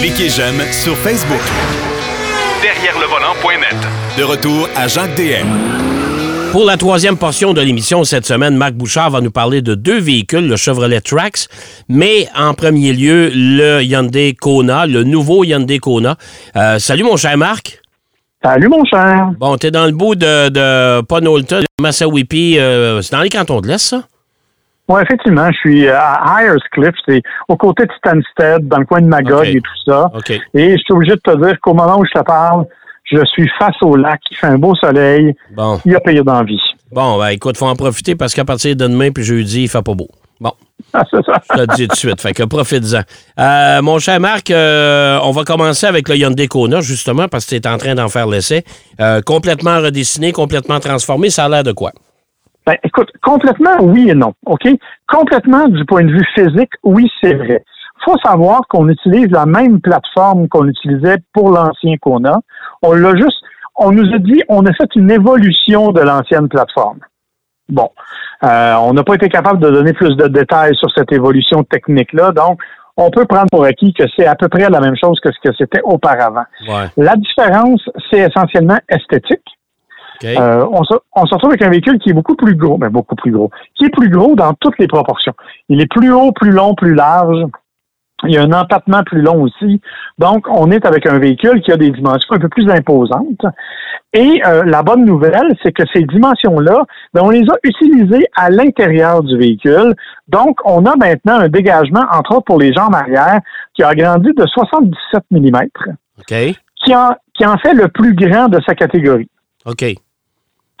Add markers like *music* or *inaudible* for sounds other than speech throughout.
Cliquez j'aime sur Facebook. Derrière le volant.net. De retour à Jacques DM. Pour la troisième portion de l'émission cette semaine, Marc Bouchard va nous parler de deux véhicules, le Chevrolet Trax, mais en premier lieu, le Hyundai Kona, le nouveau Hyundai Kona. Euh, salut mon cher Marc. Salut, mon cher. Bon, t'es dans le bout de, de Ponolta, de Massawippi. euh, c'est dans les cantons de l'Est, ça? Oui, effectivement, je suis euh, à Hyers Cliff, c'est aux côtés de Stansted, dans le coin de Magog et tout ça. Et je suis obligé de te dire qu'au moment où je te parle, je suis face au lac, il fait un beau soleil, Bon. il y a pire d'envie. Bon, ben écoute, faut en profiter parce qu'à partir de demain puis jeudi, il fait pas beau. Bon, *laughs* Ah, c'est ça. je te le dis tout de suite, fait que profites-en. Euh, mon cher Marc, euh, on va commencer avec le Hyundai Kona, justement, parce que tu es en train d'en faire l'essai. Euh, complètement redessiné, complètement transformé, ça a l'air de quoi? Ben, écoute, complètement oui et non, OK? Complètement du point de vue physique, oui, c'est vrai. faut savoir qu'on utilise la même plateforme qu'on utilisait pour l'ancien qu'on a. On l'a juste, on nous a dit, on a fait une évolution de l'ancienne plateforme. Bon, Euh, on n'a pas été capable de donner plus de détails sur cette évolution technique-là, donc on peut prendre pour acquis que c'est à peu près la même chose que ce que c'était auparavant. Ouais. La différence, c'est essentiellement esthétique. Euh, on, se, on se retrouve avec un véhicule qui est beaucoup plus gros, mais beaucoup plus gros, qui est plus gros dans toutes les proportions. Il est plus haut, plus long, plus large. Il y a un empattement plus long aussi. Donc, on est avec un véhicule qui a des dimensions un peu plus imposantes. Et euh, la bonne nouvelle, c'est que ces dimensions-là, ben, on les a utilisées à l'intérieur du véhicule. Donc, on a maintenant un dégagement, entre autres pour les jambes arrière, qui a agrandi de 77 mm, OK. qui en, qui en fait le plus grand de sa catégorie. OK.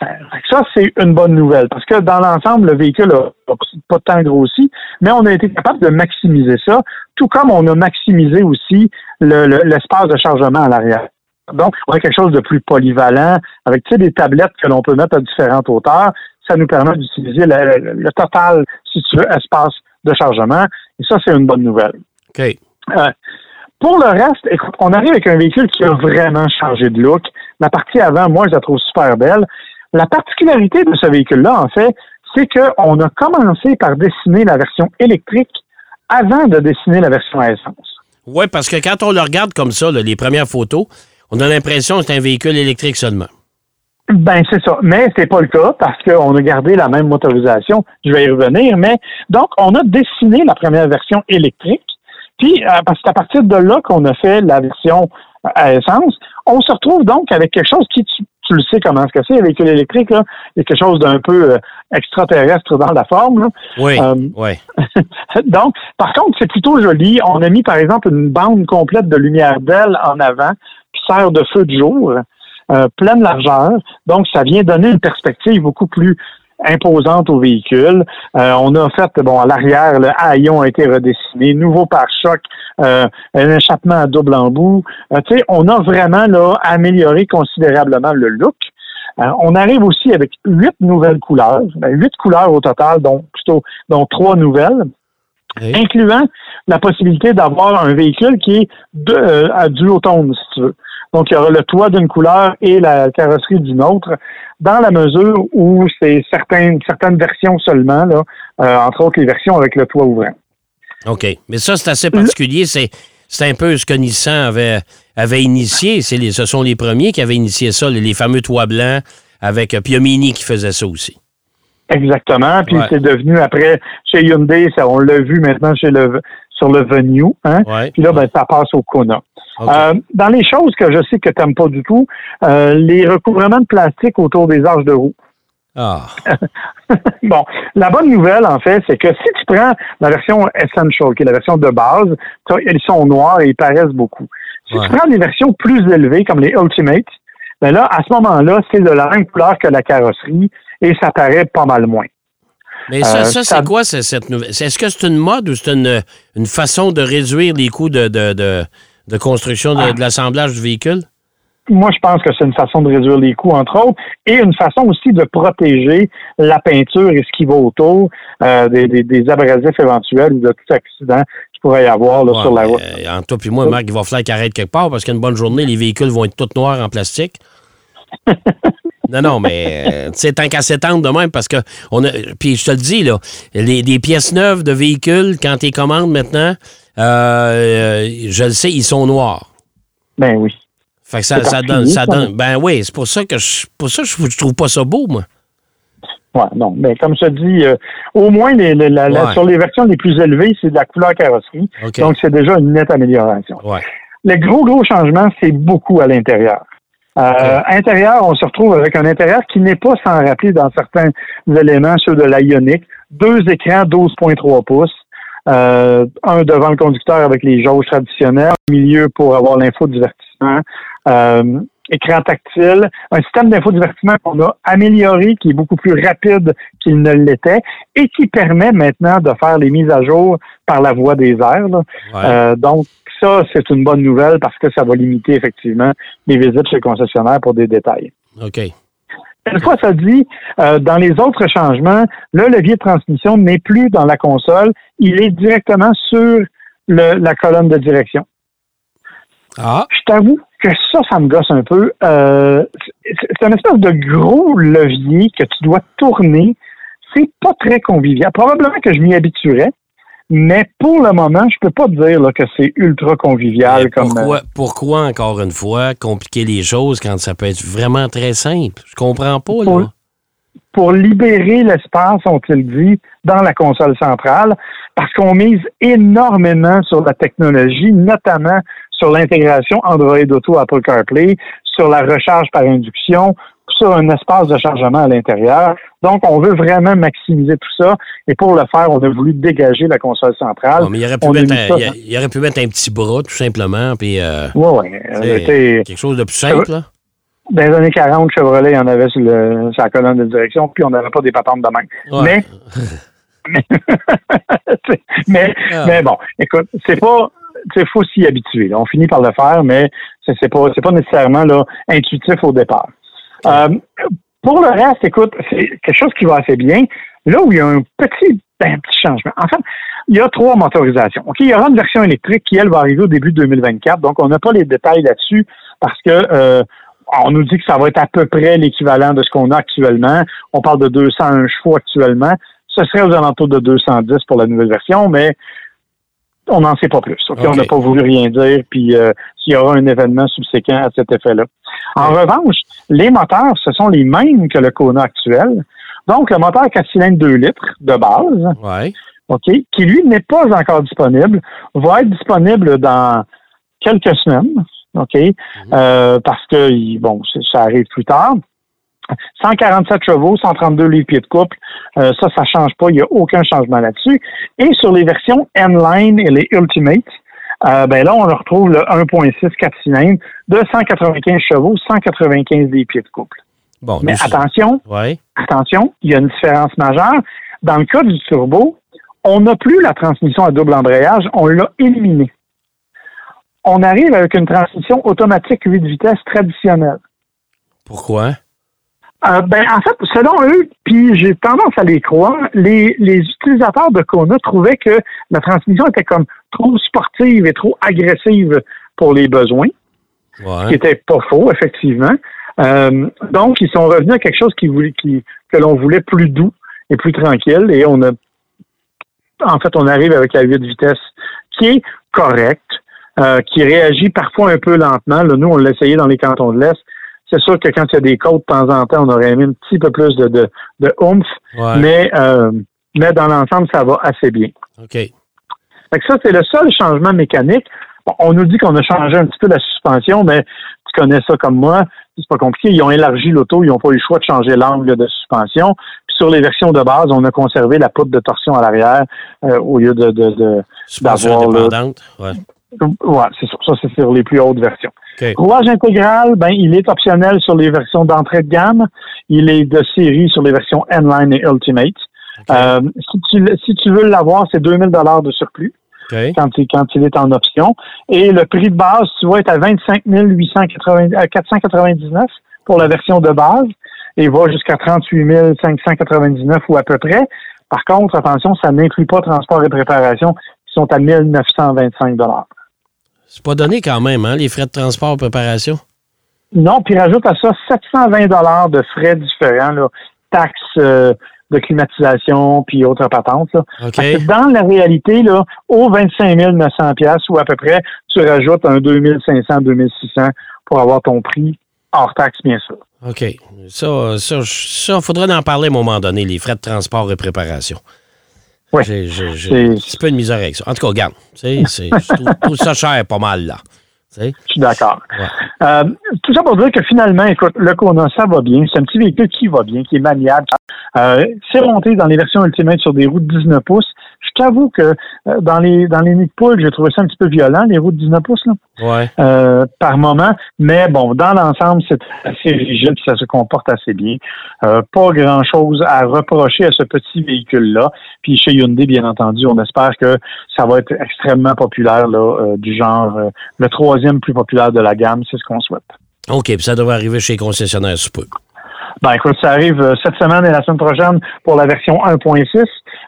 Que Ça, c'est une bonne nouvelle parce que dans l'ensemble, le véhicule a a pas tant grossi, mais on a été capable de maximiser ça, tout comme on a maximisé aussi le- le- l'espace de chargement à l'arrière. Donc, on a quelque chose de plus polyvalent avec des tablettes que l'on peut mettre à différentes hauteurs. Ça nous permet d'utiliser le, le- le total, si tu veux, espace de chargement. Et ça, c'est une bonne nouvelle. OK. Euh, pour le reste, écoute, on arrive avec un véhicule qui a vraiment changé de look. La partie avant, moi, je la trouve super belle. La particularité de ce véhicule-là, en fait, c'est qu'on a commencé par dessiner la version électrique avant de dessiner la version à essence. Oui, parce que quand on le regarde comme ça, là, les premières photos, on a l'impression que c'est un véhicule électrique seulement. Ben, c'est ça. Mais c'est pas le cas parce qu'on a gardé la même motorisation. Je vais y revenir. Mais donc, on a dessiné la première version électrique. Puis, euh, parce c'est à partir de là qu'on a fait la version à essence. On se retrouve donc avec quelque chose qui, tu, le sais comment ce que c'est, un véhicule électrique, là. Il y a quelque chose d'un peu euh, extraterrestre dans la forme. là. Oui. Euh, oui. *laughs* donc, par contre, c'est plutôt joli. On a mis, par exemple, une bande complète de lumière d'aile en avant qui sert de feu de jour, euh, pleine largeur. Donc, ça vient donner une perspective beaucoup plus imposante au véhicule. Euh, on a fait, bon, à l'arrière, le haillon a été redessiné, nouveau pare-choc, euh, un échappement à double embout. Euh, tu sais, on a vraiment là amélioré considérablement le look. Euh, on arrive aussi avec huit nouvelles couleurs, Ben, huit couleurs au total, donc plutôt donc trois nouvelles Oui. incluant la possibilité d'avoir un véhicule qui est de, euh, à duotone, si tu veux. Donc, il y aura le toit d'une couleur et la carrosserie d'une autre, dans la mesure où c'est certaines, certaines versions seulement, là, euh, entre autres les versions avec le toit ouvrant. OK. Mais ça, c'est assez particulier. C'est, c'est un peu ce que Nissan avait, avait initié. C'est les, ce sont les premiers qui avaient initié ça, les, les fameux toits blancs avec euh, Piomini qui faisait ça aussi. Exactement. Puis Ouais. c'est devenu après chez Hyundai, ça, on l'a vu maintenant chez le sur le Venue. Hein? Ouais. Puis là, ben, ça passe au Kona. Euh, dans les choses que je sais que tu n'aimes pas du tout, euh, les recouvrements de plastique autour des arches de roue. Ah. *laughs* bon, la bonne nouvelle, en fait, c'est que si tu prends la version Essential, qui est la version de base, ils sont noirs et ils paraissent beaucoup. Si Ouais. tu prends des versions plus élevées, comme les Ultimate, ben là, à ce moment-là, c'est de la même couleur que la carrosserie et ça paraît pas mal moins. Mais ça, Euh, ça, c'est quoi cette nouvelle? Est-ce que c'est une mode ou c'est une, une façon de réduire les coûts de, de, de, de construction de, de l'assemblage du véhicule? Moi, je pense que c'est une façon de réduire les coûts, entre autres, et une façon aussi de protéger la peinture et ce qui va autour euh, des, des- des abrasifs éventuels ou de tout accident qu'il pourrait y avoir là, Ouais, sur la route. euh, entre toi et moi, Marc, il va falloir qu'il arrête quelque part parce qu'une bonne journée, les véhicules vont être tous noirs en plastique. *laughs* non, non, mais euh, tu sais, tant qu'à s'étendre de même, parce que on a. Puis je te le dis, là, les, pièces neuves de véhicules, quand tu les commandes maintenant, Euh, je le sais, ils sont noirs. Ben oui. Fait que ça, ça donne, ça donne. Ben oui, c'est pour ça que je, pour ça je, je trouve pas ça beau, moi. Ouais, non. Mais comme je te dis, euh, au moins les, les- la- la- Ouais. sur les versions les plus élevées, c'est de la couleur carrosserie. Donc, c'est déjà une nette amélioration. ouais. Le gros, gros changement, c'est beaucoup à l'intérieur. Euh, Intérieur, on se retrouve avec un intérieur qui n'est pas sans rappeler dans certains éléments ceux de la Ioniq. Deux écrans 12.3 pouces. Euh, un devant le conducteur avec les jauges traditionnelles, au milieu pour avoir l'infodivertissement, euh, écran tactile, un système d'infodivertissement qu'on a amélioré, qui est beaucoup plus rapide qu'il ne l'était, et qui permet maintenant de faire les mises à jour par la voie des airs. là. Ouais. Euh, donc, ça, c'est une bonne nouvelle parce que ça va limiter effectivement les visites chez le concessionnaire pour des détails. OK. Une fois ça dit, euh, dans les autres changements, le levier de transmission n'est plus dans la console, il est directement sur le- la colonne de direction. Ah, Je t'avoue que ça, ça me gosse un peu. Euh, c'est c'est un espèce de gros levier que tu dois tourner. C'est pas très convivial. Probablement que je m'y habituerais, mais pour le moment, je peux pas te dire là, que c'est ultra convivial comme. euh, pourquoi, pourquoi, encore une fois, compliquer les choses quand ça peut être vraiment très simple? Je comprends pas, là. Pour- pour libérer l'espace, ont-ils dit, dans la console centrale, parce qu'on mise énormément sur la technologie, notamment sur l'intégration Android Auto Apple CarPlay, sur la recharge par induction, sur un espace de chargement à l'intérieur. Donc, on veut vraiment maximiser tout ça. Et pour le faire, on a voulu dégager la console centrale. Mais il aurait, pu mettre un, ça il, il aurait pu mettre un petit bras, tout simplement, puis euh, Ouais, ouais. Quelque chose de plus simple, là. dans les années 40, Chevrolet, il y en avait sur, le, sur la colonne de direction, puis on n'avait pas des patentes de même. Ouais. Mais, *laughs* *laughs* mais, Ah. mais bon, écoute, c'est pas, il faut s'y habituer. là. On finit par le faire, mais c'est pas, c'est pas nécessairement là, intuitif au départ. Euh, pour le reste, écoute, c'est quelque chose qui va assez bien. Là où il y a un petit, ben, un petit changement. En fait, il y a trois motorisations. OK, il y aura une version électrique qui, elle, va arriver au début 2024. Donc, on n'a pas les détails là-dessus parce que euh, on nous dit que ça va être à peu près l'équivalent de ce qu'on a actuellement. On parle de 201 chevaux actuellement. Ce serait aux alentours de 210 pour la nouvelle version, mais on n'en sait pas plus. OK? OK. On n'a pas voulu rien dire, puis euh, s'il y aura un événement subséquent à cet effet-là. En revanche, les moteurs, ce sont les mêmes que le Kona actuel. Donc, le moteur 4 cylindres 2 litres de base, Ouais. OK, qui lui n'est pas encore disponible, va être disponible dans quelques semaines, OK, euh, parce que, bon, ça arrive plus tard. 147 chevaux, 132 livres pieds de couple, euh, ça, ça change pas, il n'y a aucun changement là-dessus. Et sur les versions N-Line et les Ultimate, euh, ben là, on retrouve le 1.6 4 cylindres de 195 chevaux, 195 livres pieds de couple. Bon, Mais attention, Ouais. attention, il y a une différence majeure. Dans le cas du turbo, on n'a plus la transmission à double embrayage, on l'a éliminée. On arrive avec une transmission automatique 8 vitesses traditionnelle. Pourquoi? Euh, ben, en fait, selon eux, puis j'ai tendance à les croire, les, les utilisateurs de Kona trouvaient que la transmission était comme trop sportive et trop agressive pour les besoins ce qui Ouais. n'était pas faux, effectivement. Euh, donc, ils sont revenus à quelque chose qui voulait, qui, que l'on voulait plus doux et plus tranquille. Et on a, en fait, on arrive avec la 8 vitesses qui est correcte, euh, qui réagit parfois un peu lentement. Là, nous, on l'a essayé dans les cantons de l'Est. C'est sûr que quand il y a des côtes, de temps en temps, on aurait aimé un petit peu plus de, de, de oomph, Ouais. mais, euh, mais dans l'ensemble, ça va assez bien. OK. Fait que ça, c'est le seul changement mécanique. Bon, on nous dit qu'on a changé un petit peu la suspension, mais tu connais ça comme moi. C'est pas compliqué. Ils ont élargi l'auto, ils n'ont pas eu le choix de changer l'angle de suspension. Puis sur les versions de base, on a conservé la poutre de torsion à l'arrière euh, au lieu de, de, d'avoir, là, indépendante. Ouais. Ouais, c'est sûr. Ça, c'est sur les plus hautes versions. OK. Rouage intégral, ben, il est optionnel sur les versions d'entrée de gamme. Il est de série sur les versions N-Line et Ultimate. Euh, si, tu, si tu veux l'avoir, c'est 2000 dollars de surplus OK. quand il, quand il est en option. Et le prix de base, tu vois, est à 25 880 à 499 pour la version de base et va jusqu'à 38 599 ou à peu près. Par contre, attention, ça n'inclut pas transport et préparation qui sont à 1925 C'est pas donné quand même, hein, les frais de transport préparation? Non, puis rajoute à ça 720 dollars de frais différents, là, taxes, euh, de climatisation puis autres patentes. Là. Dans la réalité, là, au 25 900 pièces ou à peu près, tu rajoutes un 2500, 2600 pour avoir ton prix hors taxe, bien sûr. OK. Ça, ça, ça, faudrait en parler à un moment donné, les frais de transport et préparation. Ouais. J'ai j'ai- j'ai C'est- un petit peu de misère avec ça. En tout cas, regarde. trouve, je trouve ça cher pas mal, là. Je suis d'accord. Ouais. Euh, tout ça pour dire que finalement, écoute, le Kona, ça va bien. C'est un petit véhicule qui va bien, qui est maniable. Euh, c'est monté dans les versions Ultimate sur des roues de 19 pouces. Je t'avoue que euh, dans les dans les nids de poule, j'ai trouvé ça un petit peu violent, les roues de 19 pouces, là, Ouais. par moment. Mais bon, dans l'ensemble, c'est assez rigide, ça se comporte assez bien. Pas grand-chose à reprocher à ce petit véhicule-là. Puis chez Hyundai, bien entendu, on espère que ça va être extrêmement populaire, là, du genre le troisième plus populaire de la gamme, c'est ce qu'on souhaite. OK, puis ça devrait arriver chez les concessionnaires sous peu. Ben écoute, ça arrive euh, cette semaine et la semaine prochaine pour la version 1.6.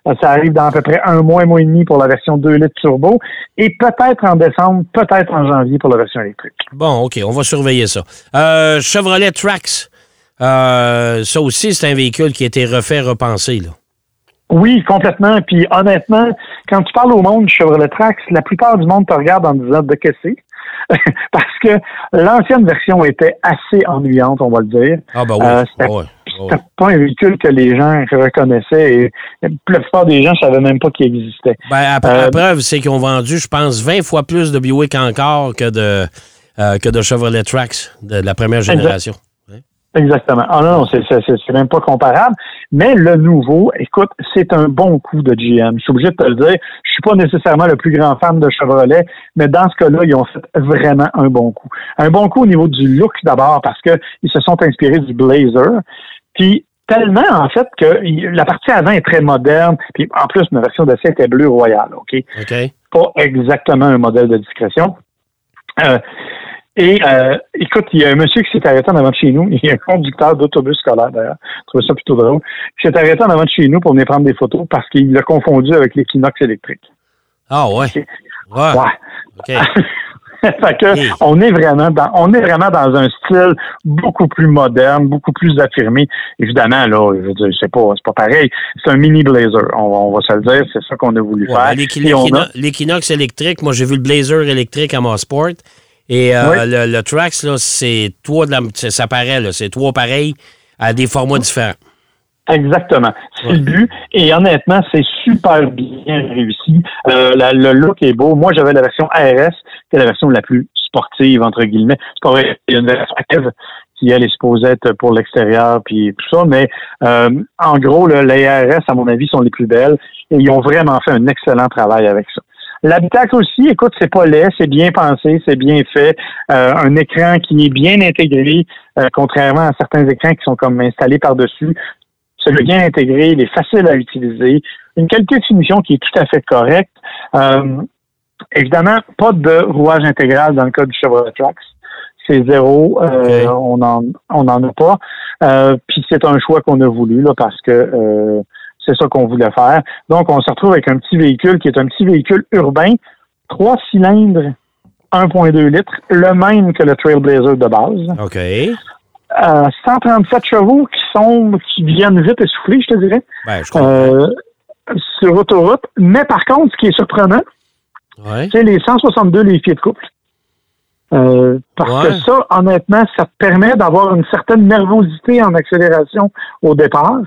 Euh, Ça arrive dans à peu près un mois, un mois et demi pour la version 2 litres turbo. Et peut-être en décembre, peut-être en janvier pour la version électrique. Bon, OK, on va surveiller ça. Euh, Chevrolet Trax. Euh, ça aussi, c'est un véhicule qui a été refait, repensé, là. Oui, complètement. Puis honnêtement, quand tu parles au monde du Chevrolet Trax, la plupart du monde te regarde en disant de que c'est? *laughs* Parce que l'ancienne version était assez ennuyante, on va le dire. Ah, ben oui. Euh, c'était- ouais, ouais. C'était pas un véhicule que les gens reconnaissaient et la plupart des gens ne savaient même pas qu'il existait. Ben, après, Euh, la preuve, c'est qu'ils ont vendu, je pense, 20 fois plus de Buick encore que de, euh, que de Chevrolet Trax de la première génération. Exactement. Ah non, non, c'est, même pas comparable. Mais le nouveau, écoute, c'est un bon coup de GM. Je suis obligé de te le dire. Je suis pas nécessairement le plus grand fan de Chevrolet, mais dans ce cas-là, ils ont fait vraiment un bon coup. Un bon coup au niveau du look d'abord, parce que ils se sont inspirés du Blazer. Puis tellement, en fait, que la partie avant est très moderne. Puis en plus, une version d'essai était bleu royal, OK? OK? pas exactement un modèle de discrétion. Euh, et euh, écoute, il y a un monsieur qui s'est arrêté en avant de chez nous. Il y a un conducteur d'autobus scolaire, d'ailleurs. Je trouvais ça plutôt drôle. Qui s'est arrêté en avant de chez nous pour venir prendre des photos parce qu'il l'a confondu avec l'Equinox électrique. Ah, ouais. Ouais. Ouais. *laughs* Fait que on est vraiment dans on est vraiment dans un style beaucoup plus moderne, beaucoup plus affirmé. Évidemment, là, je veux dire, c'est pas c'est pas pareil. C'est un mini blazer. On, on va se le dire, c'est ça qu'on a voulu Ouais, faire. l'équi- Et on a- l'équino- L'Equinox électrique, moi, j'ai vu le Blazer électrique à mon sport. Et euh, Oui. le, le Trax, là, c'est trois de la, ça paraît, là, c'est trois pareils à des formats différents. Exactement. C'est Ouais. le but. Et honnêtement, c'est super bien réussi. Euh, la- le look est beau. Moi, j'avais la version ARS, qui est la version la plus sportive, entre guillemets. C'est pas vrai, il y a une version active qui, elle, est supposée être pour l'extérieur, puis tout ça. Mais euh, en gros, les ARS, à mon avis, sont les plus belles. Et ils ont vraiment fait un excellent travail avec ça. L'habitacle aussi, écoute, c'est pas laid, c'est bien pensé, c'est bien fait. Euh, un écran qui est bien intégré, euh, contrairement à certains écrans qui sont comme installés par-dessus. C'est bien intégré, il est facile à utiliser. Une qualité de finition qui est tout à fait correcte. Euh, évidemment, pas de rouage intégral dans le cas du Chevrolet Trax. C'est zéro. Euh. On en on en a pas. Euh, Puis c'est un choix qu'on a voulu là parce que euh, c'est ça qu'on voulait faire. Donc on se retrouve avec un petit véhicule qui est un petit véhicule urbain, trois cylindres, 1.2 litres, le même que le Trailblazer de base. OK. Euh, 137 chevaux qui sont qui viennent vite essoufflés, je te dirais, Ben, je comprends. euh, sur autoroute. Mais par contre, ce qui est surprenant, ouais. c'est les 162 les pieds de couple. Euh, parce Ouais. que ça, honnêtement, ça te permet d'avoir une certaine nervosité en accélération au départ.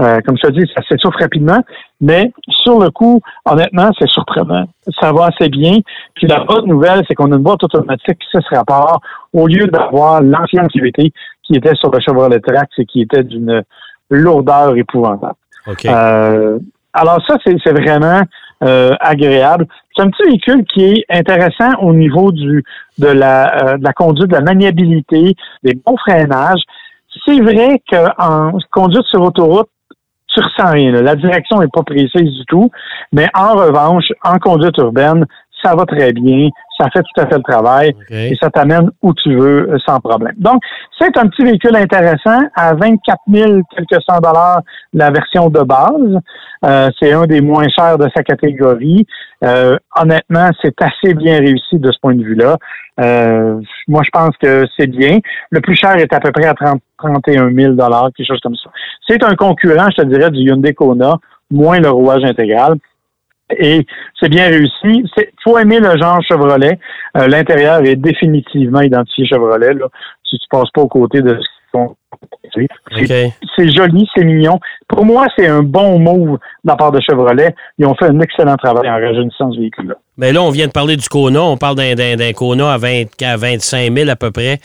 Euh, comme je te dis, ça s'essouffle rapidement, mais sur le coup, honnêtement, c'est surprenant. Ça va assez bien. Puis la bonne nouvelle, c'est qu'on a une boîte automatique qui se rapport au lieu d'avoir l'ancienne CVT qui était sur le Chevrolet Trax et qui était d'une lourdeur épouvantable. OK. Euh, alors ça, c'est c'est vraiment euh, agréable. C'est un petit véhicule qui est intéressant au niveau du de la, euh, de la conduite, de la maniabilité, des bons freinages. C'est vrai qu'en conduite sur autoroute, tu ressens rien. La direction n'est pas précise du tout, mais en revanche, en conduite urbaine, ça va très bien. Ça fait tout à fait le travail et ça t'amène où tu veux euh, sans problème. Donc, c'est un petit véhicule intéressant à 24 000 quelques cent dollars la version de base. Euh, c'est un des moins chers de sa catégorie. Euh, honnêtement, c'est assez bien réussi de ce point de vue-là. Euh, moi, je pense que c'est bien. Le plus cher est à peu près à 30, 31 000 dollars, quelque chose comme ça. C'est un concurrent, je te dirais, du Hyundai Kona, moins le rouage intégral. Et c'est bien réussi. Il faut aimer le genre Chevrolet. Euh, L'intérieur est définitivement identifié Chevrolet. Là, si tu passes pas aux côtés de ce qu'ils font. C'est joli, c'est mignon. Pour moi, c'est un bon move de la part de Chevrolet. Ils ont fait un excellent travail en rajeunissant ce véhicule-là. Mais là, on vient de parler du Kona. On parle d'un Kona à, 20, à 25 000 à peu près.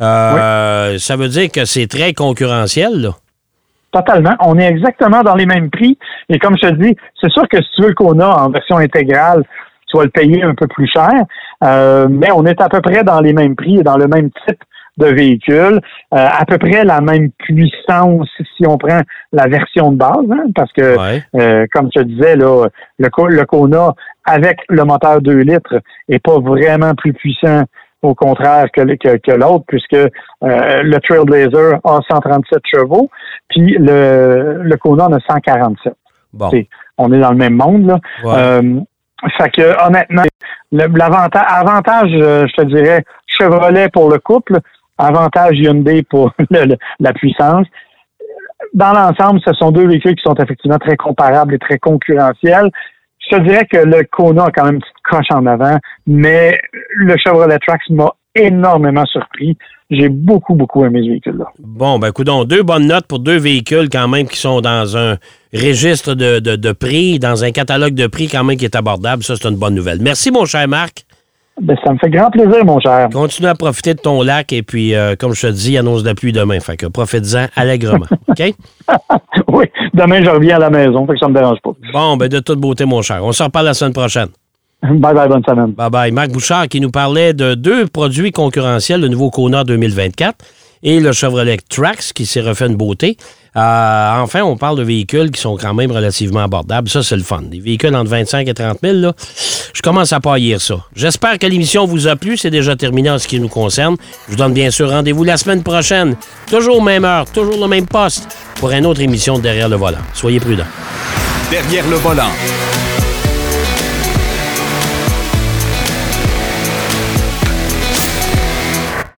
Euh, Ça veut dire que c'est très concurrentiel, là. Totalement. On est exactement dans les mêmes prix. Et comme je te dis, c'est sûr que si tu veux le Kona en version intégrale, tu vas le payer un peu plus cher. Euh, mais on est à peu près dans les mêmes prix et dans le même type de véhicule. Euh, à peu près la même puissance si on prend la version de base, hein, parce que Ouais. Euh, comme je te disais, là, le, le Kona avec le moteur 2 litres est pas vraiment plus puissant, au contraire que, le- que, que l'autre, puisque euh, le Trailblazer a 137 chevaux, puis le, le Kona en a 147. Bon. On est dans le même monde. Là. Ouais. Euh, fait que honnêtement, l'avantage, avantage, euh, je te dirais, Chevrolet pour le couple, avantage Hyundai pour *laughs* le- le- la puissance. Dans l'ensemble, ce sont deux véhicules qui sont effectivement très comparables et très concurrentiels. Je te dirais que le Kona a quand même une petite coche en avant, mais le Chevrolet Trax m'a énormément surpris. J'ai beaucoup, beaucoup aimé ce véhicule-là. Bon, ben, coudonc, deux bonnes notes pour deux véhicules quand même qui sont dans un registre de- de prix, dans un catalogue de prix quand même qui est abordable. Ça, c'est une bonne nouvelle. Merci, mon cher Marc. Ben, ça me fait grand plaisir, mon cher. Continue à profiter de ton lac et puis, euh, comme je te dis, annonce de la pluie demain. Fait que profite-en allègrement. *laughs* OK? oui, demain, je reviens à la maison, fait que ça me dérange pas. Bon, ben, de toute beauté, mon cher. On se reparle la semaine prochaine. Bye bye, bonne semaine. Bye bye. Marc Bouchard qui nous parlait de deux produits concurrentiels, le nouveau Kona 2024 et le Chevrolet Trax qui s'est refait une beauté. Euh, enfin, on parle de véhicules qui sont quand même relativement abordables. Ça, c'est le fun. Des véhicules entre 25 et 30 000, là, je commence à paillir ça. J'espère que l'émission vous a plu. C'est déjà terminé en ce qui nous concerne. Je vous donne bien sûr rendez-vous la semaine prochaine. Toujours même heure, toujours le même poste pour une autre émission de Derrière le volant. Soyez prudents. Derrière le volant.